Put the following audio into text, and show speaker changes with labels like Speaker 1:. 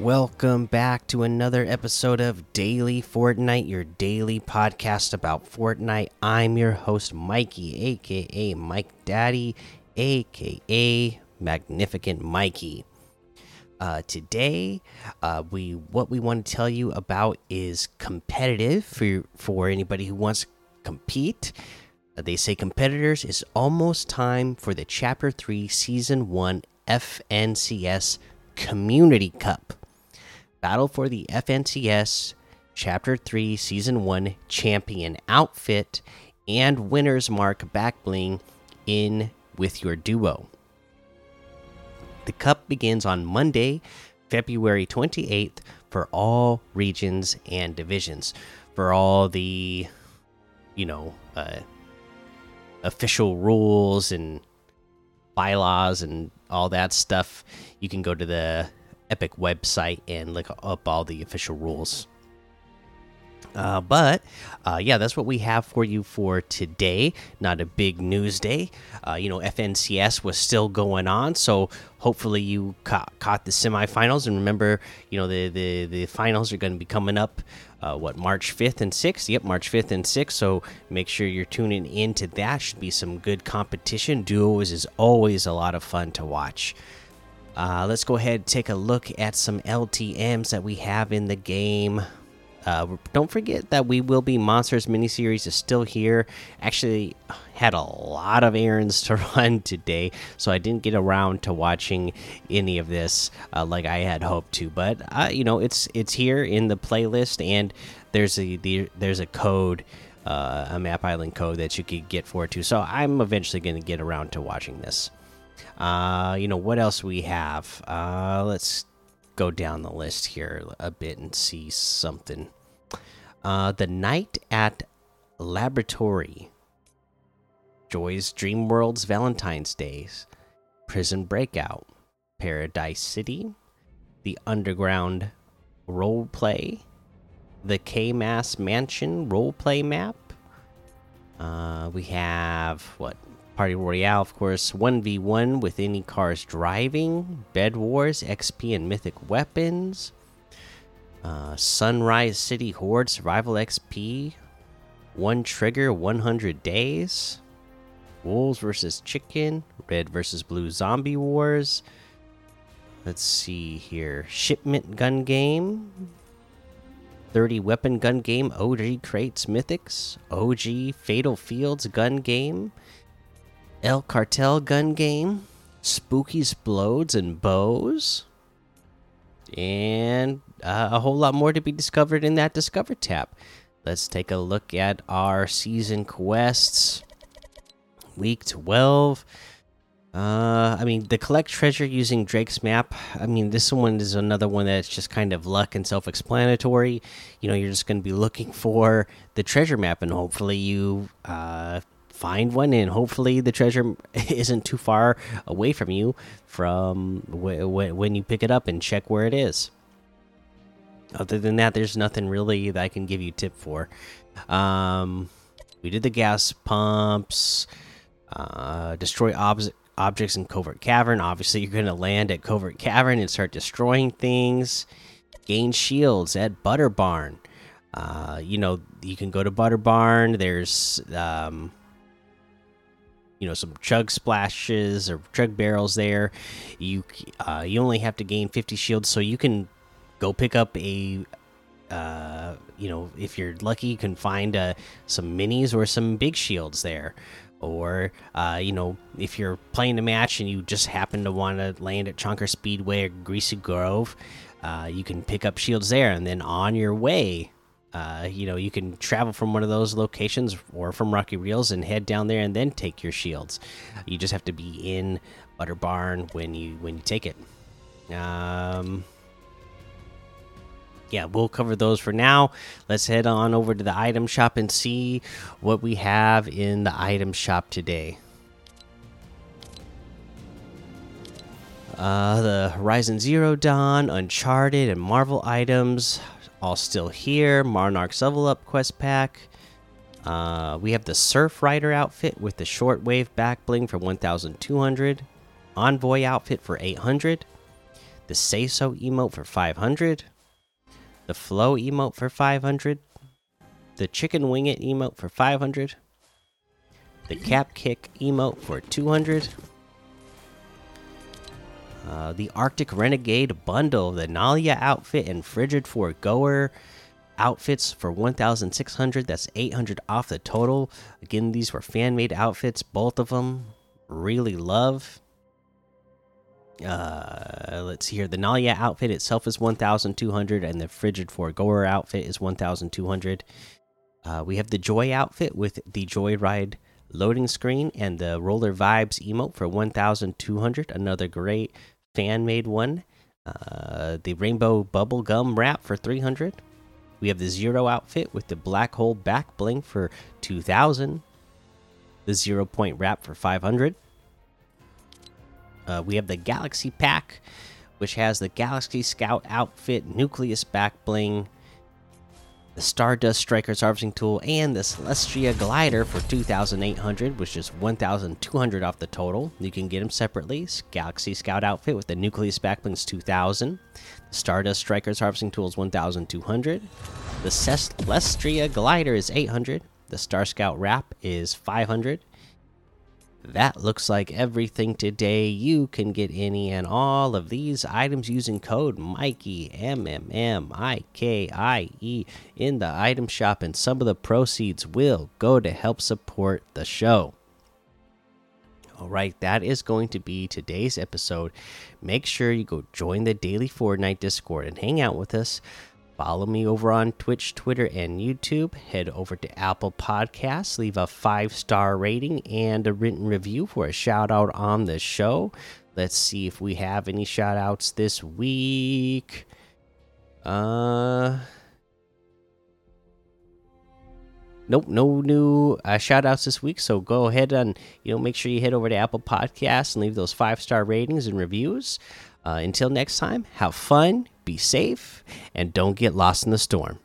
Speaker 1: Welcome back to another episode of Daily Fortnite, your daily podcast about Fortnite. I'm your host, Mikey, aka Mike Daddy, aka Magnificent Mikey. Uh, today, uh, we what we want to tell you about is competitive for for anybody who wants to compete. Uh, they say competitors is almost time for the Chapter Three Season One FNCS Community Cup. Battle for the FNCS Chapter 3 Season 1 Champion Outfit and Winner's Mark back bling in with your duo. The cup begins on Monday, February 28th for all regions and divisions. For all the, you know, uh, official rules and bylaws and all that stuff, you can go to the Epic website and look up all the official rules. Uh, but uh, yeah, that's what we have for you for today. Not a big news day. Uh, you know, FNCS was still going on, so hopefully you ca caught the semifinals. And remember, you know, the the the finals are going to be coming up. Uh, what March 5th and 6th? Yep, March 5th and 6th. So make sure you're tuning into that. Should be some good competition. Duos is always a lot of fun to watch. Uh, let's go ahead and take a look at some LTMs that we have in the game. Uh, don't forget that we will be monsters miniseries is still here. Actually, had a lot of errands to run today, so I didn't get around to watching any of this uh, like I had hoped to. But uh, you know, it's it's here in the playlist, and there's a the, there's a code. Uh, a map island code that you could get for it too. So I'm eventually going to get around to watching this. Uh, you know what else we have? Uh, let's go down the list here a bit and see something. Uh, the night at laboratory, Joy's Dream World's Valentine's Days, Prison Breakout, Paradise City, the Underground Roleplay, the K Mass Mansion Roleplay map. Uh, we have what Party Royale, of course, 1v1 with any cars driving, Bed Wars, XP and Mythic Weapons, uh, Sunrise City Horde Survival XP, One Trigger 100 Days, Wolves versus Chicken, Red versus Blue Zombie Wars. Let's see here. Shipment Gun Game, 30 Weapon Gun Game, OG Crates Mythics, OG Fatal Fields Gun Game. El Cartel gun game, spooky explodes and bows, and uh, a whole lot more to be discovered in that Discover tab. Let's take a look at our season quests. Week 12. Uh, I mean, the collect treasure using Drake's map. I mean, this one is another one that's just kind of luck and self explanatory. You know, you're just going to be looking for the treasure map, and hopefully, you uh, find one and hopefully the treasure isn't too far away from you from when you pick it up and check where it is. Other than that there's nothing really that i can give you tip for. Um, we did the gas pumps uh, destroy ob objects in covert cavern. Obviously you're going to land at covert cavern and start destroying things. Gain shields at butter barn. Uh, you know you can go to butter barn. There's um, you know some chug splashes or chug barrels there. You uh, you only have to gain 50 shields so you can go pick up a uh, you know if you're lucky you can find uh, some minis or some big shields there. Or uh, you know if you're playing a match and you just happen to want to land at Chonker Speedway or greasy grove uh, you can pick up shields there and then on your way uh, you know, you can travel from one of those locations or from Rocky Reels and head down there and then take your shields. You just have to be in Butter Barn when you when you take it. Um, yeah, we'll cover those for now. Let's head on over to the item shop and see what we have in the item shop today. Uh, the Horizon Zero Dawn, Uncharted, and Marvel items all still here. Monarch's level up quest pack. Uh, we have the Surf Rider outfit with the shortwave back bling for 1,200. Envoy outfit for 800. the Say So emote for 500, the Flow emote for 500, the Chicken Wing It emote for 500, the Cap Kick emote for 200. Uh, the Arctic Renegade bundle, the Nalia outfit, and Frigid Forager outfits for 1,600. That's 800 off the total. Again, these were fan made outfits, both of them. Really love. Uh, let's see here. The Nalia outfit itself is 1,200, and the Frigid Forager outfit is 1,200. Uh, we have the Joy outfit with the Joyride loading screen and the Roller Vibes emote for 1,200. Another great fan made one. Uh, the Rainbow Bubble Gum wrap for 300. We have the Zero outfit with the Black Hole back bling for 2,000. The Zero Point wrap for 500. Uh, we have the Galaxy Pack, which has the Galaxy Scout outfit, Nucleus back bling, the Stardust Striker's harvesting tool, and the Celestia glider for 2,800, which is 1,200 off the total. You can get them separately. Galaxy Scout outfit with the Nucleus backbling is 2,000. The Stardust Striker's harvesting tool is 1,200. The Celestria glider is 800. The Star Scout wrap is 500. That looks like everything today. You can get any and all of these items using code Mikey M M M I K I E in the item shop, and some of the proceeds will go to help support the show. All right, that is going to be today's episode. Make sure you go join the daily Fortnite Discord and hang out with us. Follow me over on Twitch, Twitter, and YouTube. Head over to Apple Podcasts, leave a five star rating and a written review for a shout out on the show. Let's see if we have any shout outs this week. Uh. Nope, no new uh, shout outs this week. So go ahead and you know make sure you head over to Apple Podcasts and leave those five star ratings and reviews. Uh, until next time, have fun, be safe, and don't get lost in the storm.